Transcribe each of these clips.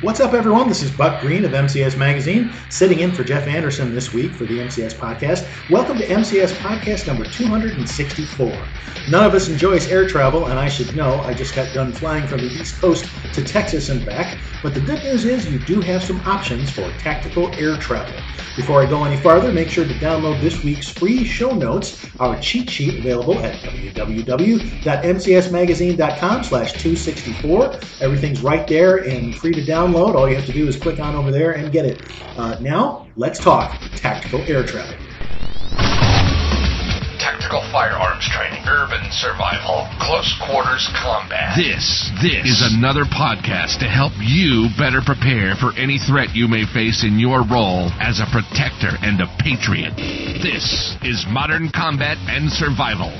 What's up, everyone? This is Buck Green of MCS Magazine, sitting in for Jeff Anderson this week for the MCS podcast. Welcome to MCS podcast number 264. None of us enjoys air travel, and I should know I just got done flying from the East Coast to Texas and back. But the good news is you do have some options for tactical air travel. Before I go any farther, make sure to download this week's free show notes, our cheat sheet available at www.mcsmagazine.com slash 264. Everything's right there and free to download. All you have to do is click on over there and get it. Uh, now, let's talk tactical air travel tactical firearms training, urban survival, close quarters combat. This, this is another podcast to help you better prepare for any threat you may face in your role as a protector and a patriot. This is Modern Combat and Survival.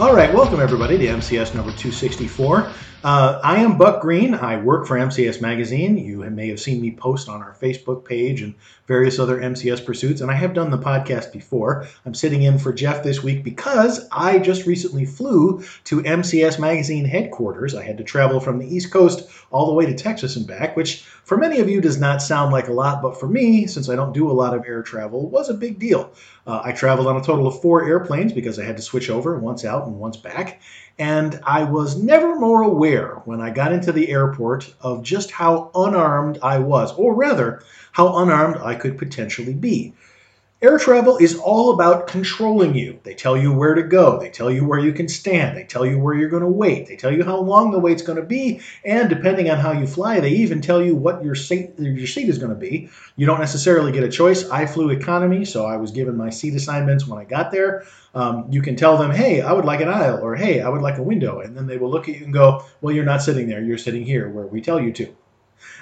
All right, welcome everybody to MCS number 264. Uh, I am Buck Green. I work for MCS Magazine. You may have seen me post on our Facebook page and various other MCS pursuits, and I have done the podcast before. I'm sitting in for Jeff this week because I just recently flew to MCS Magazine headquarters. I had to travel from the East Coast all the way to Texas and back, which for many of you does not sound like a lot, but for me, since I don't do a lot of air travel, was a big deal. Uh, I traveled on a total of four airplanes because I had to switch over once out and once back. And I was never more aware when I got into the airport of just how unarmed I was, or rather, how unarmed I could potentially be. Air travel is all about controlling you. They tell you where to go. They tell you where you can stand. They tell you where you're going to wait. They tell you how long the wait's going to be. And depending on how you fly, they even tell you what your seat, your seat is going to be. You don't necessarily get a choice. I flew economy, so I was given my seat assignments when I got there. Um, you can tell them, hey, I would like an aisle, or hey, I would like a window. And then they will look at you and go, well, you're not sitting there. You're sitting here where we tell you to.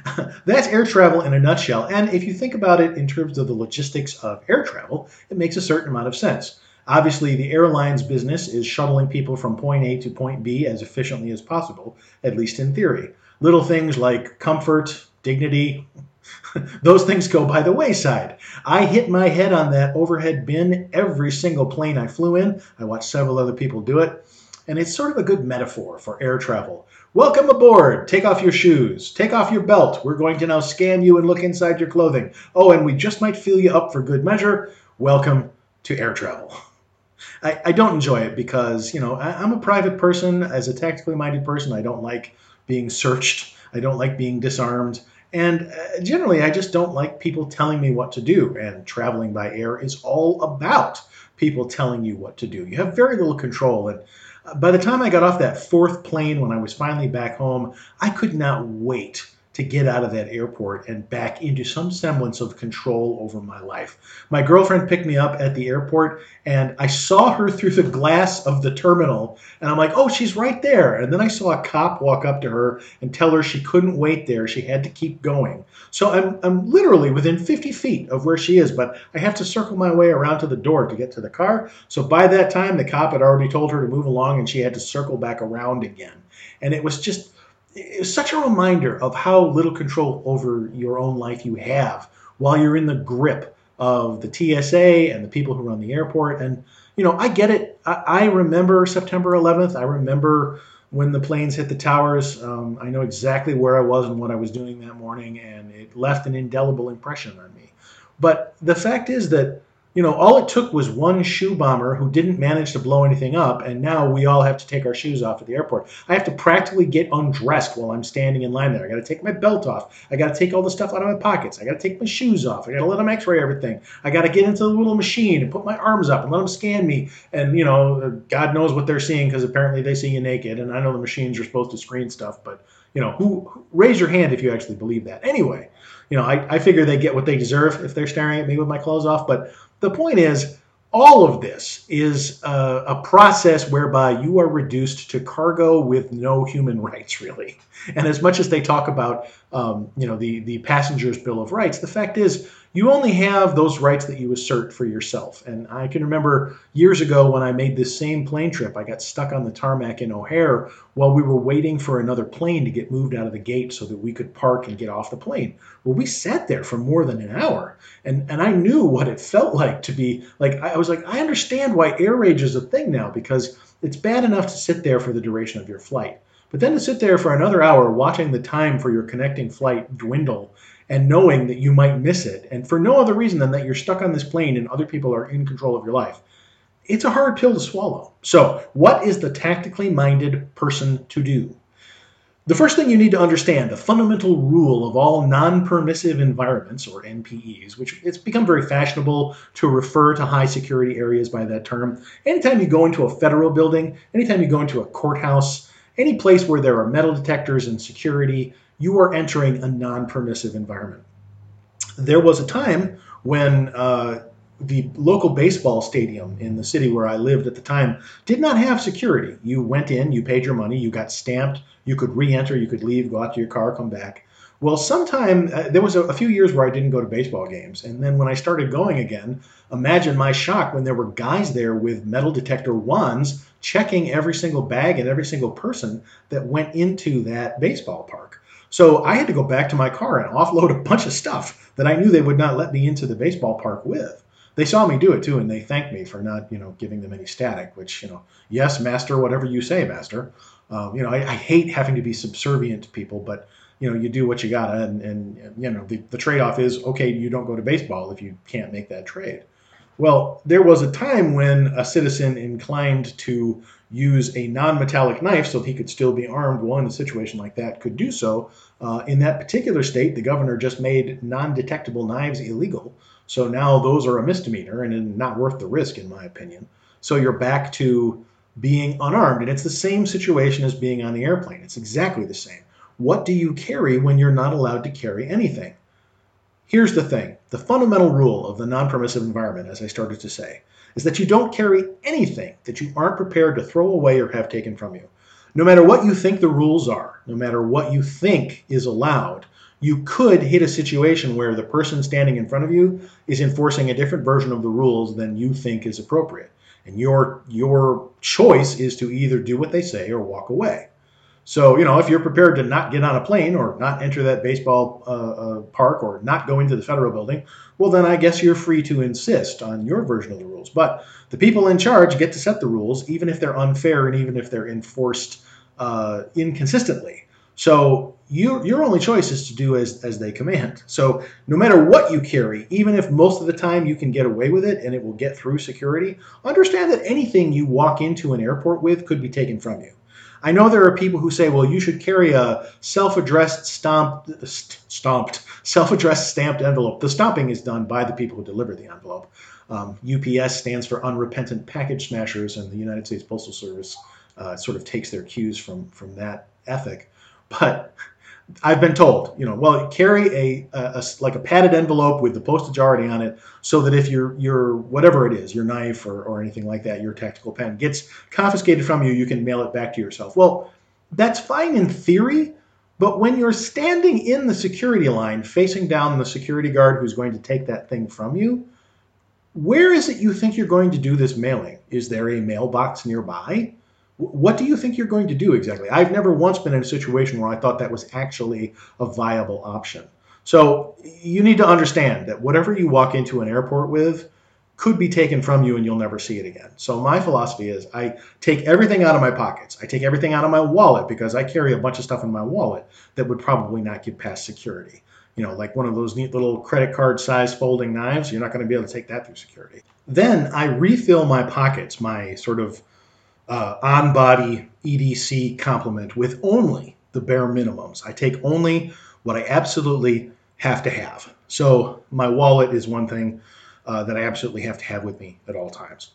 That's air travel in a nutshell. And if you think about it in terms of the logistics of air travel, it makes a certain amount of sense. Obviously, the airline's business is shuttling people from point A to point B as efficiently as possible, at least in theory. Little things like comfort, dignity, those things go by the wayside. I hit my head on that overhead bin every single plane I flew in. I watched several other people do it. And it's sort of a good metaphor for air travel. Welcome aboard. Take off your shoes. Take off your belt. We're going to now scan you and look inside your clothing. Oh, and we just might fill you up for good measure. Welcome to air travel. I, I don't enjoy it because, you know, I, I'm a private person. As a tactically minded person, I don't like being searched. I don't like being disarmed. And uh, generally, I just don't like people telling me what to do. And traveling by air is all about people telling you what to do. You have very little control. And by the time I got off that fourth plane when I was finally back home, I could not wait to get out of that airport and back into some semblance of control over my life. My girlfriend picked me up at the airport and I saw her through the glass of the terminal and I'm like, oh, she's right there. And then I saw a cop walk up to her and tell her she couldn't wait there. She had to keep going. So I'm, I'm literally within 50 feet of where she is, but I have to circle my way around to the door to get to the car. So by that time, the cop had already told her to move along and she had to circle back around again. And it was just, it's such a reminder of how little control over your own life you have while you're in the grip of the TSA and the people who run the airport. And, you know, I get it. I, I remember September 11th. I remember when the planes hit the towers. Um, I know exactly where I was and what I was doing that morning, and it left an indelible impression on me. But the fact is that you know, all it took was one shoe bomber who didn't manage to blow anything up, and now we all have to take our shoes off at the airport. I have to practically get undressed while I'm standing in line there. I got to take my belt off. I got to take all the stuff out of my pockets. I got to take my shoes off. I got to let them X-ray everything. I got to get into the little machine and put my arms up and let them scan me. And you know, God knows what they're seeing because apparently they see you naked. And I know the machines are supposed to screen stuff, but you know, who raise your hand if you actually believe that. Anyway, you know, I, I figure they get what they deserve if they're staring at me with my clothes off, but the point is, all of this is a, a, process whereby you are reduced to cargo with no human rights, really. And as much as they talk about, um, you know, the the passenger's bill of rights, the fact is you only have those rights that you assert for yourself. And I can remember years ago when I made this same plane trip, I got stuck on the tarmac in O'Hare while we were waiting for another plane to get moved out of the gate so that we could park and get off the plane. Well, we sat there for more than an hour. And, and I knew what it felt like to be like, I was like, I understand why air rage is a thing now because it's bad enough to sit there for the duration of your flight. But then to sit there for another hour watching the time for your connecting flight dwindle and knowing that you might miss it, and for no other reason than that you're stuck on this plane and other people are in control of your life, it's a hard pill to swallow. So, what is the tactically minded person to do? The first thing you need to understand, the fundamental rule of all non-permissive environments, or NPEs, which it's become very fashionable to refer to high security areas by that term. Anytime you go into a federal building, anytime you go into a courthouse, any place where there are metal detectors and security, you are entering a non-permissive environment. There was a time when uh, the local baseball stadium in the city where I lived at the time did not have security. You went in, you paid your money, you got stamped, you could re-enter, you could leave, go out to your car, come back. Well, sometime uh, there was a, a, few years where I didn't go to baseball games, and then when I started going again, imagine my shock when there were guys there with metal detector wands checking every single bag and every single person that went into that baseball park. So I had to go back to my car and offload a bunch of stuff that I knew they would not let me into the baseball park with they saw me do it too, and they thanked me for not, you know, giving them any static. Which, you know, yes, master, whatever you say, master. Um, you know, I, I, hate having to be subservient to people, but you know, you do what you gotta, and, and, you know, the, the trade-off is okay. You don't go to baseball if you can't make that trade. Well, there was a time when a citizen inclined to use a non-metallic knife so he could still be armed. Well, in a situation like that, could do so. Uh, in that particular state, the governor just made non-detectable knives illegal. So now those are a misdemeanor and not worth the risk, in my opinion. So you're back to being unarmed. And it's the same situation as being on the airplane. It's exactly the same. What do you carry when you're not allowed to carry anything? Here's the thing the fundamental rule of the non permissive environment, as I started to say, is that you don't carry anything that you aren't prepared to throw away or have taken from you. No matter what you think the rules are, no matter what you think is allowed, you could hit a situation where the person standing in front of you is enforcing a different version of the rules than you think is appropriate. And your your choice is to either do what they say or walk away. So, you know, if you're prepared to not get on a plane or not enter that baseball uh, uh, park or not go into the federal building, well, then I guess you're free to insist on your version of the rules. But the people in charge get to set the rules, even if they're unfair and even if they're enforced uh, inconsistently. So your your only choice is to do as as they command. So no matter what you carry, even if most of the time you can get away with it and it will get through security, understand that anything you walk into an airport with could be taken from you. I know there are people who say, well, you should carry a self-addressed stomped, stomped, self-addressed stamped envelope. The stomping is done by the people who deliver the envelope. Um, UPS stands for Unrepentant Package Smashers, and the United States Postal Service uh, sort of takes their cues from from that ethic. But I've been told, you know, well, carry a, a, a, like a padded envelope with the postage already on it, so that if your your whatever it is, your knife or, or anything like that, your tactical pen gets confiscated from you, you can mail it back to yourself. Well, that's fine in theory, but when you're standing in the security line, facing down the security guard who's going to take that thing from you, where is it you think you're going to do this mailing? Is there a mailbox nearby? What do you think you're going to do exactly? I've never once been in a situation where I thought that was actually a viable option. So you need to understand that whatever you walk into an airport with could be taken from you and you'll never see it again. So my philosophy is I take everything out of my pockets. I take everything out of my wallet because I carry a bunch of stuff in my wallet that would probably not get past security. You know, like one of those neat little credit card size folding knives, you're not going to be able to take that through security. Then I refill my pockets, my sort of uh, on body EDC complement with only the bare minimums. I take only what I absolutely have to have. So my wallet is one thing uh, that I absolutely have to have with me at all times.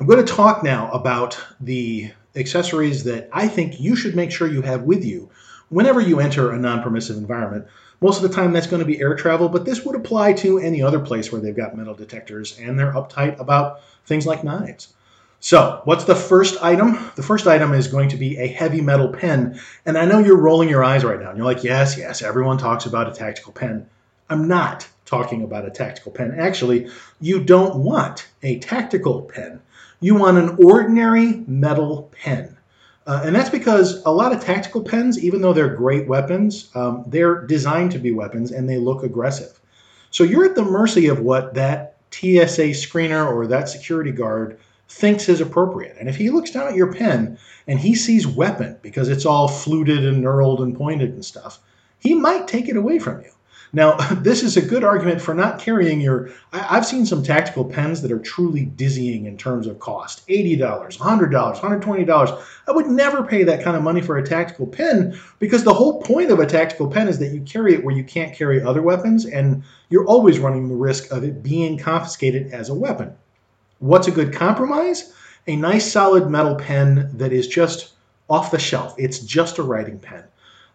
I'm going to talk now about the accessories that I think you should make sure you have with you whenever you enter a non permissive environment. Most of the time, that's going to be air travel, but this would apply to any other place where they've got metal detectors and they're uptight about things like knives. So, what's the first item? The first item is going to be a heavy metal pen. And I know you're rolling your eyes right now. And you're like, yes, yes, everyone talks about a tactical pen. I'm not talking about a tactical pen. Actually, you don't want a tactical pen. You want an ordinary metal pen. Uh, and that's because a lot of tactical pens, even though they're great weapons, um, they're designed to be weapons and they look aggressive. So you're at the mercy of what that TSA screener or that security guard thinks is appropriate. And if he looks down at your pen and he sees weapon because it's all fluted and knurled and pointed and stuff, he might take it away from you. Now, this is a good argument for not carrying your. I, have seen some tactical pens that are truly dizzying in terms of cost $80, $100, $120. I would never pay that kind of money for a tactical pen because the whole point of a tactical pen is that you carry it where you can't carry other weapons, and you're always running the risk of it being confiscated as a weapon. What's a good compromise? A nice solid metal pen that is just off the shelf. It's just a writing pen.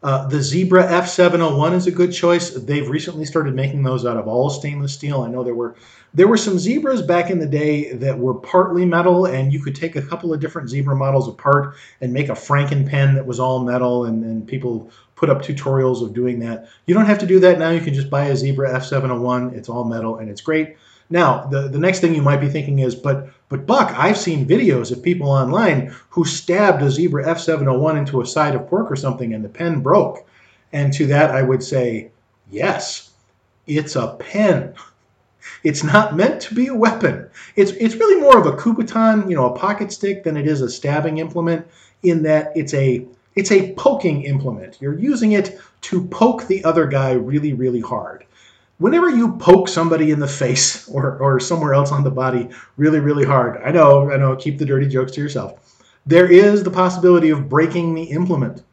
Uh, the Zebra F701 is a good choice. They've recently started making those out of all stainless steel. I know there were there were some Zebras back in the day that were partly metal, and you could take a couple of different Zebra models apart and make a Franken pen that was all metal, and, and people put up tutorials of doing that. You don't have to do that now. You can just buy a Zebra F701. It's all metal, and it's great. Now, the, the next thing you might be thinking is, but but Buck, I've seen videos of people online who stabbed a Zebra F701 into a side of pork or something and the pen broke. And to that I would say, yes, it's a pen. It's not meant to be a weapon. It's it's really more of a Kubotan, you know, a pocket stick than it is a stabbing implement in that it's a it's a poking implement. You're using it to poke the other guy really, really hard whenever you poke somebody in the face or, or somewhere else on the body really, really hard, I know, I know, keep the dirty jokes to yourself. There is the possibility of breaking the implement.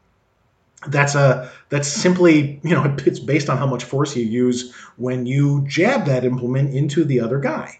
That's a that's simply you know it's based on how much force you use when you jab that implement into the other guy.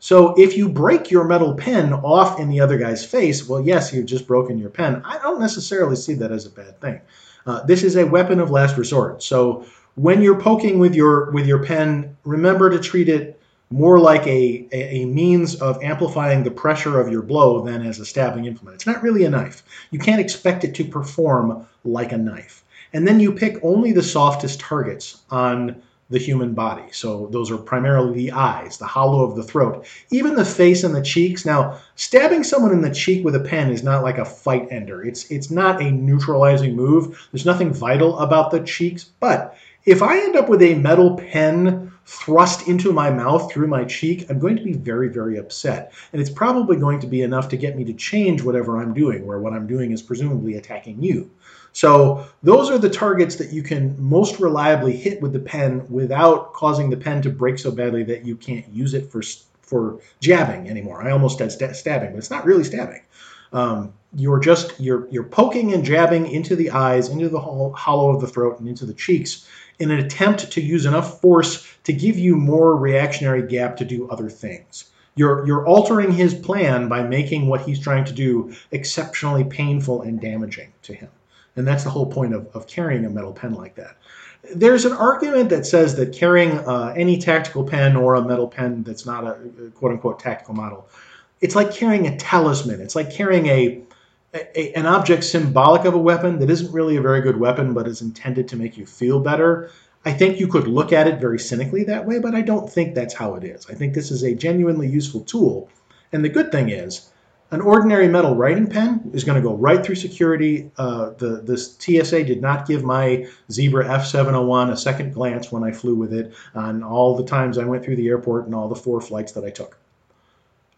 So if you break your metal pen off in the other guy's face, well, yes, you've just broken your pen. I don't necessarily see that as a bad thing. Uh, this is a weapon of last resort. So when you're poking with your with your pen, remember to treat it more like a, a, means of amplifying the pressure of your blow than as a stabbing implement. It's not really a knife. You can't expect it to perform like a knife. And then you pick only the softest targets on the human body. So those are primarily the eyes, the hollow of the throat, even the face and the cheeks. Now, stabbing someone in the cheek with a pen is not like a fight ender. It's it's not a neutralizing move. There's nothing vital about the cheeks, but if I end up with a metal pen thrust into my mouth through my cheek, I'm going to be very, very upset. And it's probably going to be enough to get me to change whatever I'm doing, where what I'm doing is presumably attacking you. So those are the targets that you can most reliably hit with the pen without causing the pen to break so badly that you can't use it for for jabbing anymore. I almost said st- stabbing, but it's not really stabbing. Um, you're just you're you're poking and jabbing into the eyes, into the hollow of the throat, and into the cheeks in an attempt to use enough force to give you more reactionary gap to do other things. You're, you're altering his plan by making what he's trying to do exceptionally painful and damaging to him. And that's the whole point of, of carrying a metal pen like that. There's an argument that says that carrying uh, any tactical pen or a metal pen that's not a quote unquote tactical model, it's like carrying a talisman. It's like carrying a a, an object symbolic of a weapon that isn't really a very good weapon but is intended to make you feel better. I think you could look at it very cynically that way, but I don't think that's how it is. I think this is a genuinely useful tool. And the good thing is, an ordinary metal writing pen is going to go right through security. Uh, the this TSA did not give my Zebra F701 a second glance when I flew with it on all the times I went through the airport and all the four flights that I took.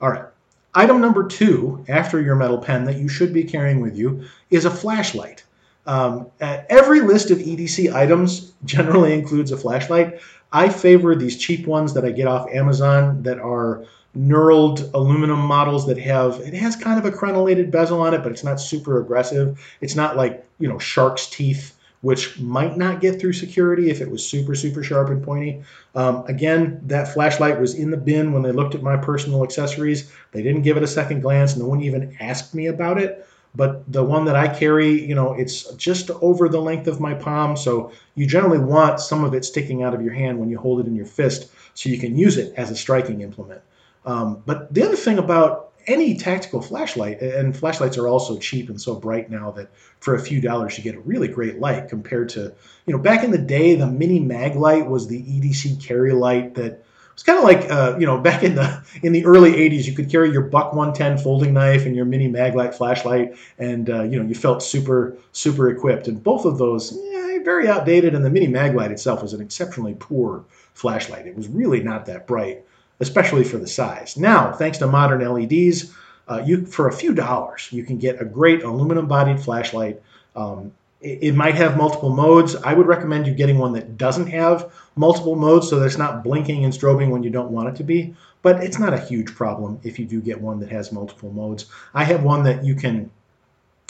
All right. Item number two, after your metal pen that you should be carrying with you, is a flashlight. Um, every list of EDC items generally includes a flashlight. I favor these cheap ones that I get off Amazon that are knurled aluminum models that have it has kind of a crenellated bezel on it, but it's not super aggressive. It's not like you know shark's teeth which might not get through security if it was super, super sharp and pointy. Um, again, that flashlight was in the bin when they looked at my personal accessories. They didn't give it a second glance. No one even asked me about it. But the one that I carry, you know, it's just over the length of my palm. So you generally want some of it sticking out of your hand when you hold it in your fist so you can use it as a striking implement. Um, but the other thing about any tactical flashlight, and flashlights are also cheap and so bright now that for a few dollars you get a really great light compared to, you know, back in the day, the mini Maglite was the EDC carry light that was kind of like, uh, you know, back in the in the early 80s, you could carry your Buck 110 folding knife and your mini Maglite flashlight, and uh, you know, you felt super super equipped. And both of those, yeah, very outdated. And the mini Maglite itself was an exceptionally poor flashlight. It was really not that bright especially for the size. Now, thanks to modern LEDs, uh, you for a few dollars you can get a great aluminum bodied flashlight. Um, it, it might have multiple modes. I would recommend you getting one that doesn't have multiple modes so that it's not blinking and strobing when you don't want it to be. But it's not a huge problem if you do get one that has multiple modes. I have one that you can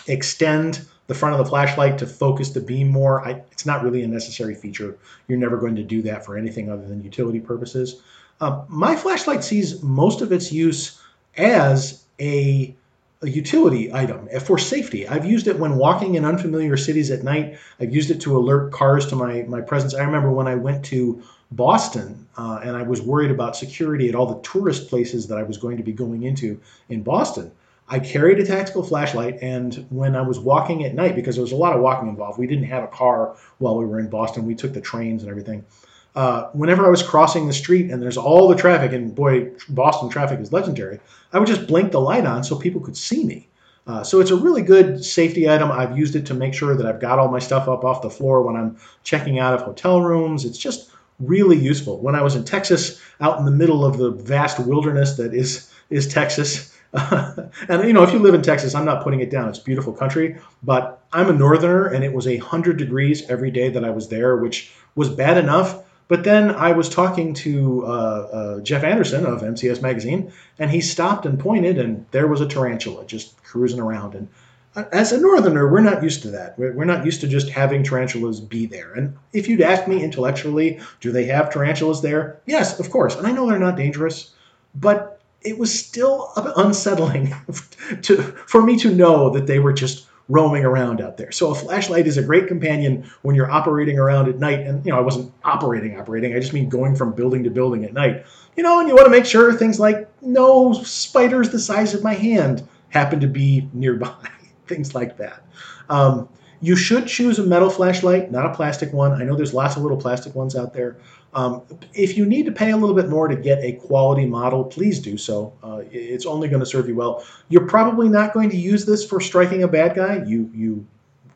extend the front of the flashlight to focus the beam more. I, it's not really a necessary feature. You're never going to do that for anything other than utility purposes. Uh, my flashlight sees most of its use as a, a utility item for safety. I've used it when walking in unfamiliar cities at night. I've used it to alert cars to my, my presence. I remember when I went to Boston uh, and I was worried about security at all the tourist places that I was going to be going into in Boston. I carried a tactical flashlight, and when I was walking at night, because there was a lot of walking involved, we didn't have a car while we were in Boston. We took the trains and everything. Uh, whenever I was crossing the street and there's all the traffic, and boy, Boston traffic is legendary, I would just blink the light on so people could see me. Uh, so it's a really good safety item. I've used it to make sure that I've got all my stuff up off the floor when I'm checking out of hotel rooms. It's just really useful. When I was in Texas, out in the middle of the vast wilderness that is is Texas, and you know, if you live in Texas, I'm not putting it down. It's beautiful country, but I'm a northerner, and it was a hundred degrees every day that I was there, which was bad enough. But then I was talking to uh, uh, Jeff Anderson of MCS Magazine, and he stopped and pointed, and there was a tarantula just cruising around. And uh, as a northerner, we're not used to that. We're not used to just having tarantulas be there. And if you'd ask me intellectually, do they have tarantulas there? Yes, of course. And I know they're not dangerous, but it was still unsettling to, for me to know that they were just roaming around out there. So a flashlight is a great companion when you're operating around at night. And, you know, I wasn't operating, operating. I just mean going from building to building at night. You know, and you want to make sure things like no spiders the size of my hand happen to be nearby, things like that. Um, you should choose a metal flashlight, not a plastic one. I know there's lots of little plastic ones out there. Um, if you need to pay a little bit more to get a quality model, please do so. Uh, it's only going to serve you well. You're probably not going to use this for striking a bad guy. You you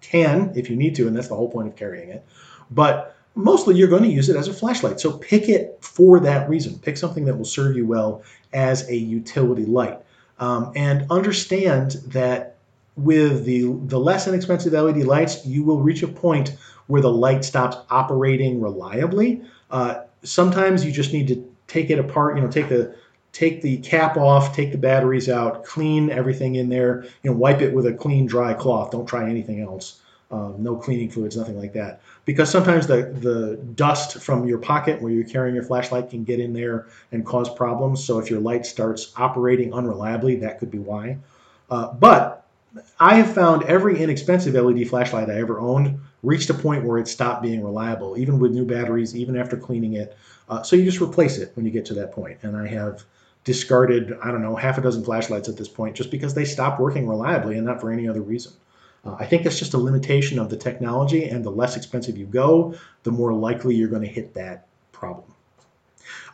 can if you need to, and that's the whole point of carrying it. But mostly you're going to use it as a flashlight. So pick it for that reason. Pick something that will serve you well as a utility light, um, and understand that with the the less inexpensive LED lights, you will reach a point where the light stops operating reliably. Uh, sometimes you just need to take it apart. You know, take the take the cap off, take the batteries out, clean everything in there. You know, wipe it with a clean, dry cloth. Don't try anything else. Um, no cleaning fluids, nothing like that. Because sometimes the, the dust from your pocket where you're carrying your flashlight can get in there and cause problems. So if your light starts operating unreliably, that could be why. Uh, but I have found every inexpensive LED flashlight I ever owned reached a point where it stopped being reliable, even with new batteries, even after cleaning it. Uh, so you just replace it when you get to that point. And I have discarded, I don't know, half a dozen flashlights at this point just because they stopped working reliably and not for any other reason. Uh, I think that's just a limitation of the technology, and the less expensive you go, the more likely you're going to hit that problem.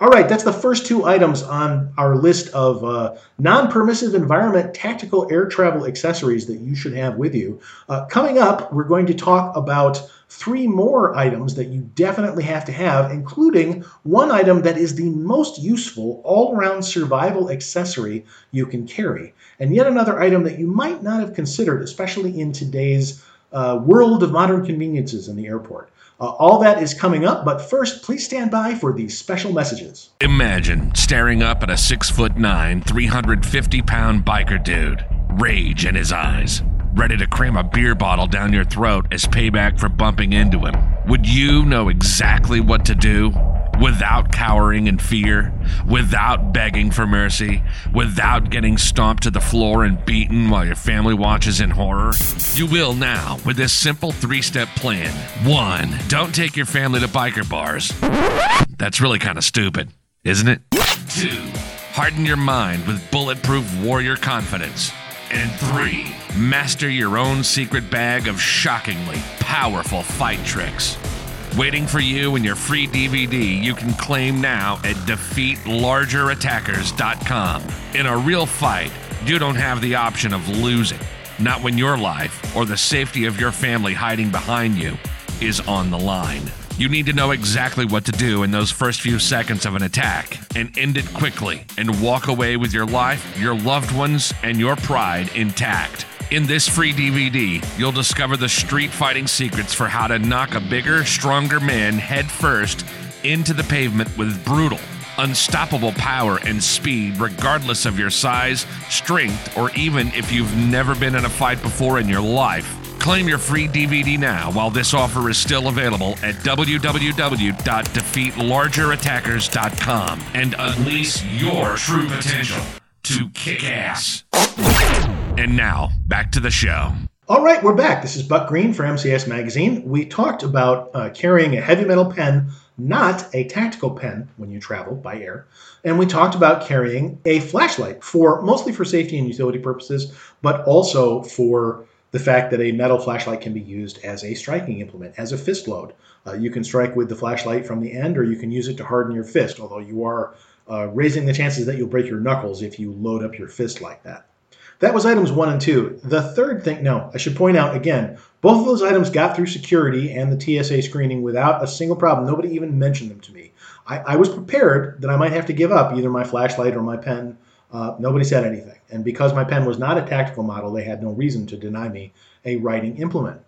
All right, that's the first two items on our list of uh, non permissive environment tactical air travel accessories that you should have with you. Uh, coming up, we're going to talk about three more items that you definitely have to have, including one item that is the most useful all around survival accessory you can carry, and yet another item that you might not have considered, especially in today's uh, world of modern conveniences in the airport. Uh, all that is coming up, but first, please stand by for these special messages. Imagine staring up at a six foot nine, 350 pound biker dude, rage in his eyes, ready to cram a beer bottle down your throat as payback for bumping into him. Would you know exactly what to do? Without cowering in fear, without begging for mercy, without getting stomped to the floor and beaten while your family watches in horror? You will now with this simple three step plan. One, don't take your family to biker bars. That's really kind of stupid, isn't it? Two, harden your mind with bulletproof warrior confidence. And three, master your own secret bag of shockingly powerful fight tricks waiting for you in your free DVD you can claim now at defeatlargerattackers.com. In a real fight, you don't have the option of losing, not when your life or the safety of your family hiding behind you is on the line. You need to know exactly what to do in those first few seconds of an attack and end it quickly and walk away with your life, your loved ones, and your pride intact. In this free DVD, you'll discover the street fighting secrets for how to knock a bigger, stronger man head first into the pavement with brutal, unstoppable power and speed, regardless of your size, strength, or even if you've never been in a fight before in your life. Claim your free DVD now while this offer is still available at www.defeatlargerattackers.com and unleash your true potential to kick ass. And now, back to the show. All right, we're back. This is Buck Green for MCS Magazine. We talked about uh, carrying a heavy metal pen, not a tactical pen when you travel by air. And we talked about carrying a flashlight for mostly for safety and utility purposes, but also for the fact that a metal flashlight can be used as a striking implement, as a fist load. Uh, you can strike with the flashlight from the end, or you can use it to harden your fist, although you are uh, raising the chances that you'll break your knuckles if you load up your fist like that. That was items one and two. The third thing, no, I should point out again, both of those items got through security and the TSA screening without a single problem. Nobody even mentioned them to me. I, I was prepared that I might have to give up either my flashlight or my pen uh, nobody said anything. And because my pen was not a tactical model, they had no reason to deny me a writing implement.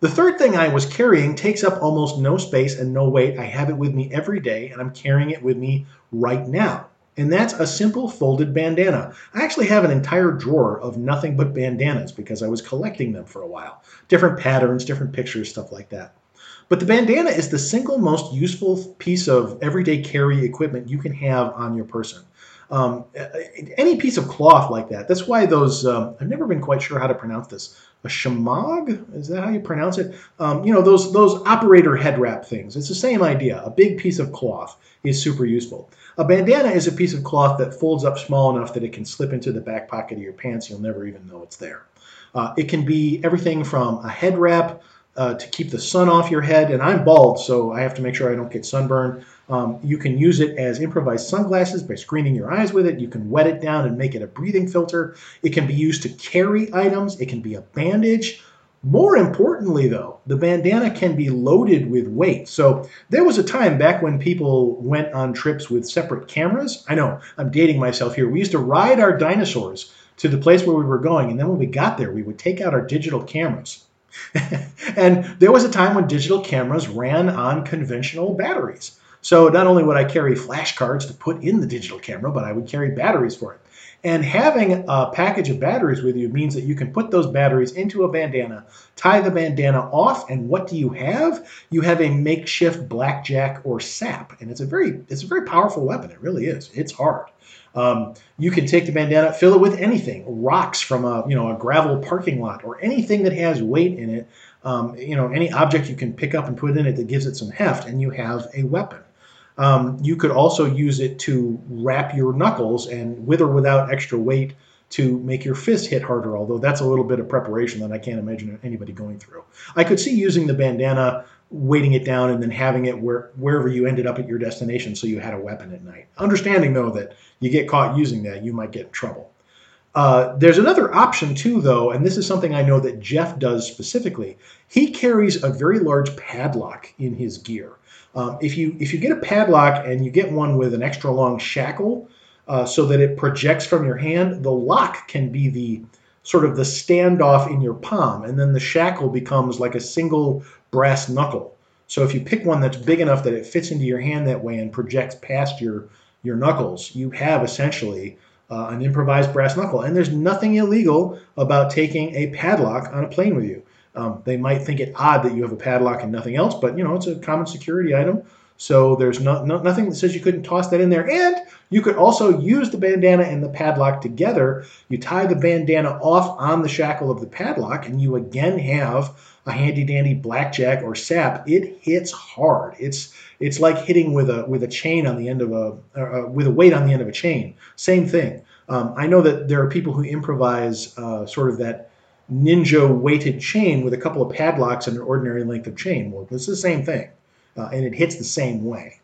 The third thing I was carrying takes up almost no space and no weight. I have it with me every day, and I'm carrying it with me right now. And that's a simple folded bandana. I actually have an entire drawer of nothing but bandanas because I was collecting them for a while. Different patterns, different pictures, stuff like that. But the bandana is the single most useful piece of everyday carry equipment you can have on your person. Um, any piece of cloth like that. That's why those, um, I've never been quite sure how to pronounce this. A shamag? Is that how you pronounce it? Um, you know, those, those operator head wrap things. It's the same idea. A big piece of cloth is super useful. A bandana is a piece of cloth that folds up small enough that it can slip into the back pocket of your pants. You'll never even know it's there. Uh, it can be everything from a head wrap uh, to keep the sun off your head. And I'm bald, so I have to make sure I don't get sunburned. Um, you can use it as improvised sunglasses by screening your eyes with it. You can wet it down and make it a breathing filter. It can be used to carry items. It can be a bandage. More importantly, though, the bandana can be loaded with weight. So there was a time back when people went on trips with separate cameras. I know I'm dating myself here. We used to ride our dinosaurs to the place where we were going, and then when we got there, we would take out our digital cameras. and there was a time when digital cameras ran on conventional batteries. So not only would I carry flashcards to put in the digital camera, but I would carry batteries for it. And having a package of batteries with you means that you can put those batteries into a bandana, tie the bandana off, and what do you have? You have a makeshift blackjack or sap, and it's a very it's a very powerful weapon. It really is. It's hard. Um, you can take the bandana, fill it with anything, rocks from a you know a gravel parking lot, or anything that has weight in it. Um, you know any object you can pick up and put in it that gives it some heft, and you have a weapon. Um, you could also use it to wrap your knuckles and with or without extra weight to make your fist hit harder, although that's a little bit of preparation that I can't imagine anybody going through. I could see using the bandana, weighting it down, and then having it where, wherever you ended up at your destination so you had a weapon at night. Understanding, though, that you get caught using that, you might get in trouble. Uh, there's another option too, though, and this is something I know that Jeff does specifically. He carries a very large padlock in his gear. Um, if you if you get a padlock and you get one with an extra long shackle, uh, so that it projects from your hand, the lock can be the sort of the standoff in your palm, and then the shackle becomes like a single brass knuckle. So if you pick one that's big enough that it fits into your hand that way and projects past your your knuckles, you have essentially uh, an improvised brass knuckle. And there's nothing illegal about taking a padlock on a plane with you. Um, they might think it odd that you have a padlock and nothing else, but you know it's a common security item. So there's no, no, nothing that says you couldn't toss that in there. And you could also use the bandana and the padlock together. You tie the bandana off on the shackle of the padlock, and you again have a handy dandy blackjack or sap. It hits hard. It's it's like hitting with a with a chain on the end of a uh, with a weight on the end of a chain. Same thing. Um, I know that there are people who improvise uh, sort of that ninja weighted chain with a couple of padlocks and an ordinary length of chain. Well, it's the same thing, uh, and it hits the same way.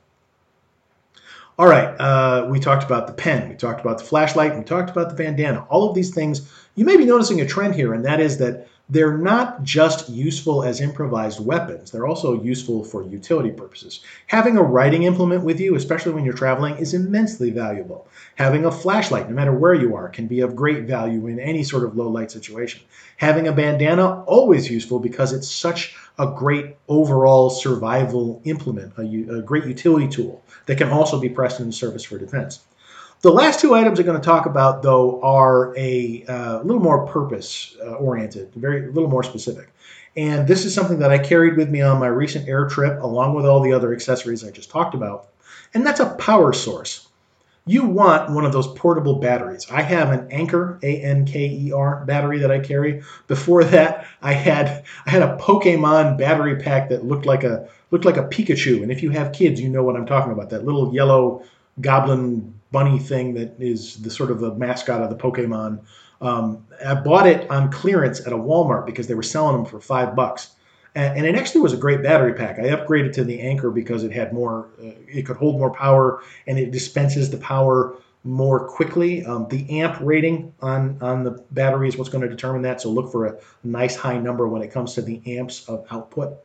All right, uh, we talked about the pen, we talked about the flashlight, we talked about the bandana. All of these things, you may be noticing a trend here, and that is that they're not just useful as improvised weapons, they're also useful for utility purposes. Having a writing implement with you, especially when you're traveling, is immensely valuable. Having a flashlight, no matter where you are, can be of great value in any sort of low light situation. Having a bandana, always useful because it's such a great overall survival implement, a, a great utility tool that can also be pressed into service for defense. The last two items I'm going to talk about, though, are a uh, little more purpose uh, oriented, very a little more specific. And this is something that I carried with me on my recent air trip, along with all the other accessories I just talked about. And that's a power source. You want one of those portable batteries. I have an Anker, A-N-K-E-R battery that I carry. Before that, I had I had a Pokemon battery pack that looked like a looked like a Pikachu. And if you have kids, you know what I'm talking about. That little yellow goblin bunny thing that is the sort of the mascot of the Pokemon. Um, I bought it on clearance at a Walmart because they were selling them for five bucks. And, it actually was a great battery pack. I upgraded to the Anker because it had more, uh, it could hold more power and it dispenses the power more quickly. Um, the amp rating on, on the battery is what's going to determine that. So look for a nice high number when it comes to the amps of output.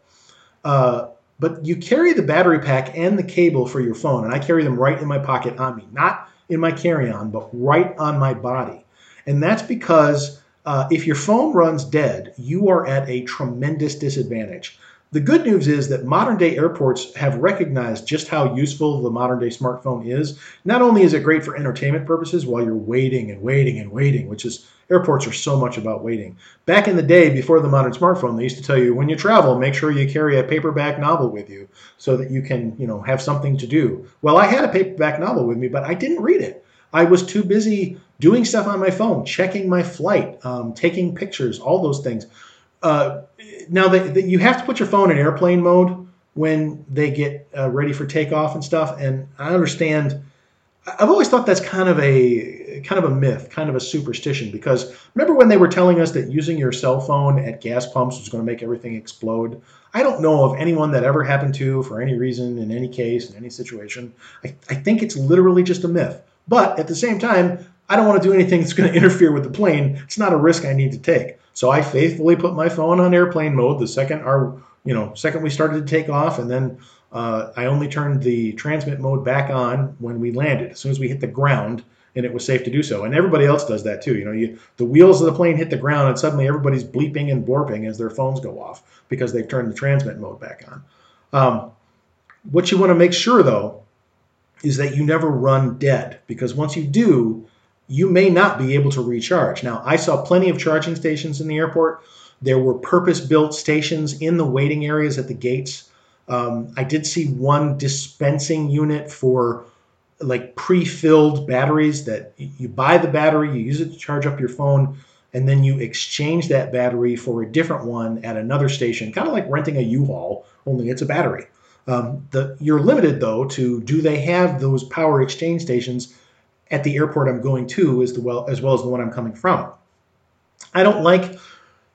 Uh, but you carry the battery pack and the cable for your phone, and I carry them right in my pocket on me, not in my carry on, but right on my body. And that's because uh, if your phone runs dead, you are at a tremendous disadvantage. The good news is that modern day airports have recognized just how useful the modern day smartphone is. Not only is it great for entertainment purposes while you're waiting and waiting and waiting, which is airports are so much about waiting. Back in the day, before the modern smartphone, they used to tell you when you travel, make sure you carry a paperback novel with you so that you can, you know, have something to do. Well, I had a paperback novel with me, but I didn't read it. I was too busy doing stuff on my phone, checking my flight, um, taking pictures, all those things. Uh, now you have to put your phone in airplane mode when they get uh, ready for takeoff and stuff. And I understand. I've always thought that's kind of a kind of a myth, kind of a superstition. Because remember when they were telling us that using your cell phone at gas pumps was going to make everything explode? I don't know of anyone that ever happened to for any reason, in any case, in any situation. I, I think it's literally just a myth. But at the same time, I don't want to do anything that's going to interfere with the plane. It's not a risk I need to take. So I faithfully put my phone on airplane mode the second our you know second we started to take off, and then uh, I only turned the transmit mode back on when we landed. As soon as we hit the ground, and it was safe to do so. And everybody else does that too. You know, you the wheels of the plane hit the ground, and suddenly everybody's bleeping and borping as their phones go off because they've turned the transmit mode back on. Um, what you want to make sure though is that you never run dead because once you do, you may not be able to recharge. Now, I saw plenty of charging stations in the airport. There were purpose built stations in the waiting areas at the gates. Um, I did see one dispensing unit for like pre filled batteries that you buy the battery, you use it to charge up your phone, and then you exchange that battery for a different one at another station, kind of like renting a U Haul, only it's a battery. Um, the, you're limited though to do they have those power exchange stations at the airport I'm going to as, the well, as well as the one I'm coming from. I don't like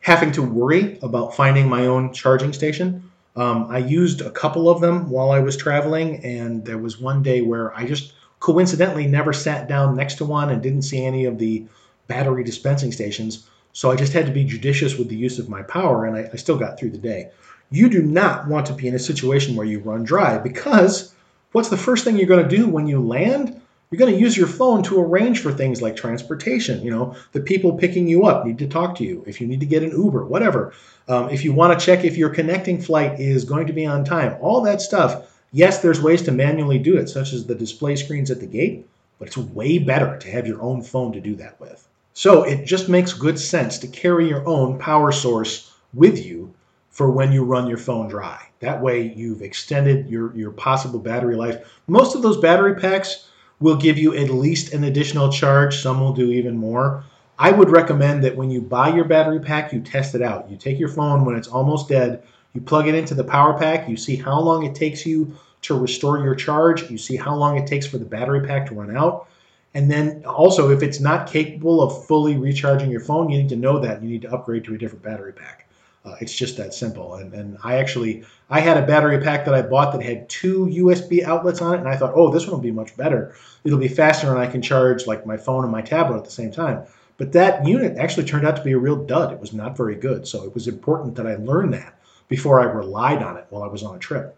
having to worry about finding my own charging station. Um, I used a couple of them while I was traveling, and there was one day where I just coincidentally never sat down next to one and didn't see any of the battery dispensing stations. So I just had to be judicious with the use of my power, and I, I still got through the day. You do not want to be in a situation where you run dry because what's the first thing you're going to do when you land? You're going to use your phone to arrange for things like transportation. You know, the people picking you up need to talk to you. If you need to get an Uber, whatever. Um, if you want to check if your connecting flight is going to be on time, all that stuff. Yes, there's ways to manually do it, such as the display screens at the gate, but it's way better to have your own phone to do that with. So it just makes good sense to carry your own power source with you for when you run your phone dry. That way you've extended your, your possible battery life. Most of those battery packs will give you at least an additional charge. Some will do even more. I would recommend that when you buy your battery pack, you test it out. You take your phone when it's almost dead, you plug it into the power pack, you see how long it takes you to restore your charge, you see how long it takes for the battery pack to run out. And then also, if it's not capable of fully recharging your phone, you need to know that. You need to upgrade to a different battery pack. Uh, it's just that simple. And, and I actually I had a battery pack that I bought that had two USB outlets on it, and I thought, oh, this one will be much better. It'll be faster, and I can charge like my phone and my tablet at the same time. But that unit actually turned out to be a real dud. It was not very good. So it was important that I learn that before I relied on it while I was on a trip.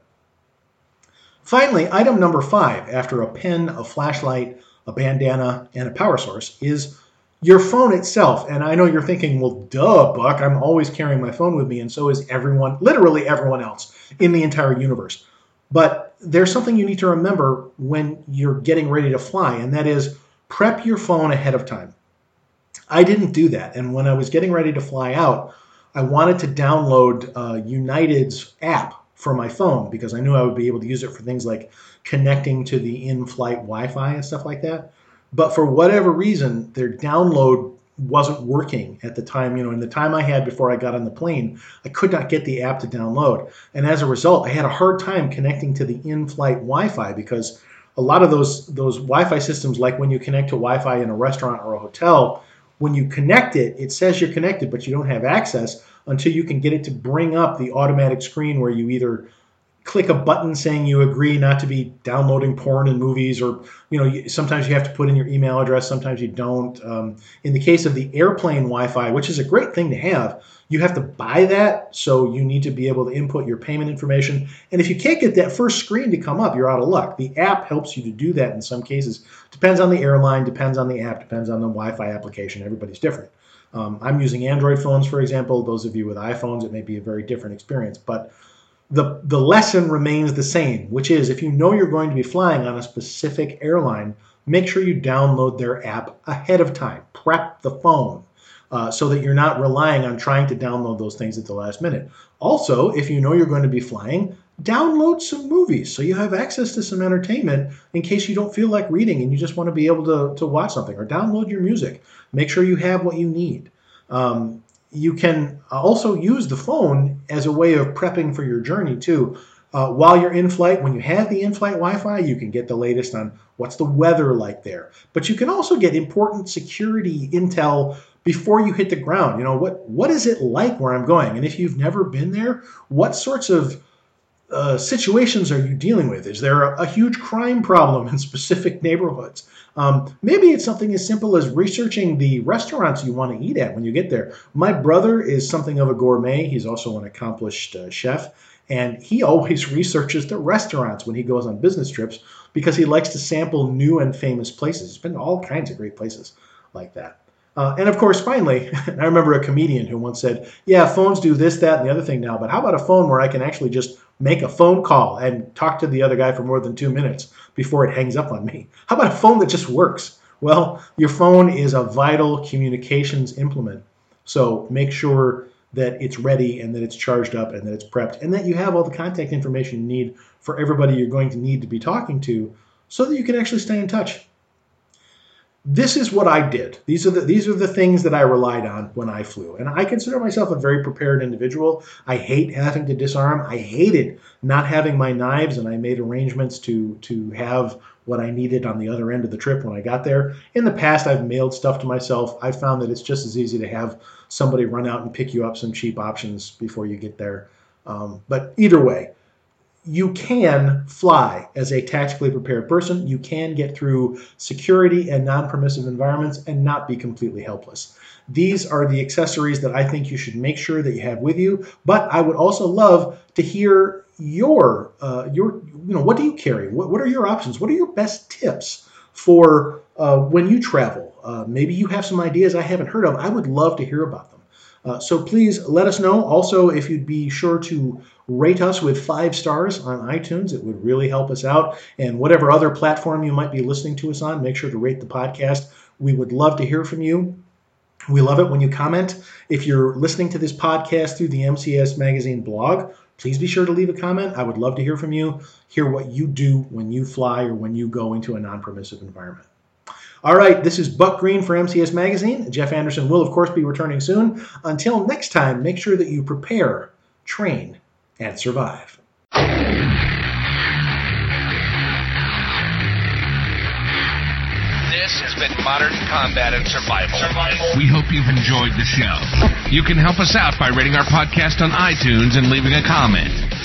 Finally, item number five, after a pen, a flashlight, a bandana, and a power source, is your phone itself. And I know you're thinking, well, duh, Buck, I'm always carrying my phone with me, and so is everyone, literally everyone else in the entire universe. But there's something you need to remember when you're getting ready to fly, and that is prep your phone ahead of time. I didn't do that. And when I was getting ready to fly out, I wanted to download uh, United's app for my phone because I knew I would be able to use it for things like connecting to the in flight Wi Fi and stuff like that. But for whatever reason, their download wasn't working at the time. You know, in the time I had before I got on the plane, I could not get the app to download. And as a result, I had a hard time connecting to the in flight Wi Fi because a lot of those, those Wi Fi systems, like when you connect to Wi Fi in a restaurant or a hotel, when you connect it, it says you're connected, but you don't have access until you can get it to bring up the automatic screen where you either click a button saying you agree not to be downloading porn and movies or you know sometimes you have to put in your email address sometimes you don't. Um, in the case of the airplane wi-fi which is a great thing to have you have to buy that so you need to be able to input your payment information. And if you can't get that first screen to come up you're out of luck. The app helps you to do that in some cases. Depends on the airline depends on the app depends on the wi-fi application. Everybody's different. Um, i'm using android phones for example. Those of you with iphones it may be a very different experience. But the, the lesson remains the same, which is if you know you're going to be flying on a specific airline, make sure you download their app ahead of time. Prep the phone uh, so that you're not relying on trying to download those things at the last minute. Also, if you know you're going to be flying, download some movies so you have access to some entertainment in case you don't feel like reading and you just want to be able to, to watch something or download your music. Make sure you have what you need. Um, you can also use the phone as a way of prepping for your journey too. Uh, while you're in flight, when you have the in flight Wi Fi, you can get the latest on what's the weather like there. But you can also get important security intel before you hit the ground. You know, what, what is it like where I'm going? And if you've never been there, what sorts of uh, situations are you dealing with? Is there a, a, huge crime problem in specific neighborhoods? Um, maybe it's something as simple as researching the restaurants you want to eat at when you get there. My brother is something of a gourmet. He's also an accomplished uh, chef, and he always researches the restaurants when he goes on business trips because he likes to sample new and famous places. He's been to all kinds of great places like that. Uh, and of course, finally, I remember a comedian who once said, Yeah, phones do this, that, and the other thing now, but how about a phone where I can actually just make a phone call and talk to the other guy for more than two minutes before it hangs up on me? How about a phone that just works? Well, your phone is a vital communications implement. So make sure that it's ready and that it's charged up and that it's prepped and that you have all the contact information you need for everybody you're going to need to be talking to so that you can actually stay in touch this is what I did. These are the these are the things that I relied on when I flew. And I consider myself a very prepared individual. I hate having to disarm. I hated not having my knives and I made arrangements to to have what I needed on the other end of the trip when I got there. In the past I've mailed stuff to myself. I found that it's just as easy to have somebody run out and pick you up some cheap options before you get there. Um, but either way, you can fly as a tactically prepared person. You can get through security and non permissive environments and not be completely helpless. These are the accessories that I think you should make sure that you have with you. But I would also love to hear your uh, your you know what do you carry? What, what are your options? What are your best tips for uh, when you travel? Uh, maybe you have some ideas I haven't heard of. I would love to hear about them. Uh, so please let us know. Also, if you'd be sure to rate us with five stars on iTunes, it would really help us out. And whatever other platform you might be listening to us on, make sure to rate the podcast. We would love to hear from you. We love it when you comment. If you're listening to this podcast through the MCS Magazine blog, please be sure to leave a comment. I would love to hear from you, hear what you do when you fly or when you go into a non permissive environment. All right, this is Buck Green for MCS Magazine. Jeff Anderson will, of course, be returning soon. Until next time, make sure that you prepare, train, and survive. This has been Modern Combat and Survival. Survival. We hope you've enjoyed the show. You can help us out by rating our podcast on iTunes and leaving a comment.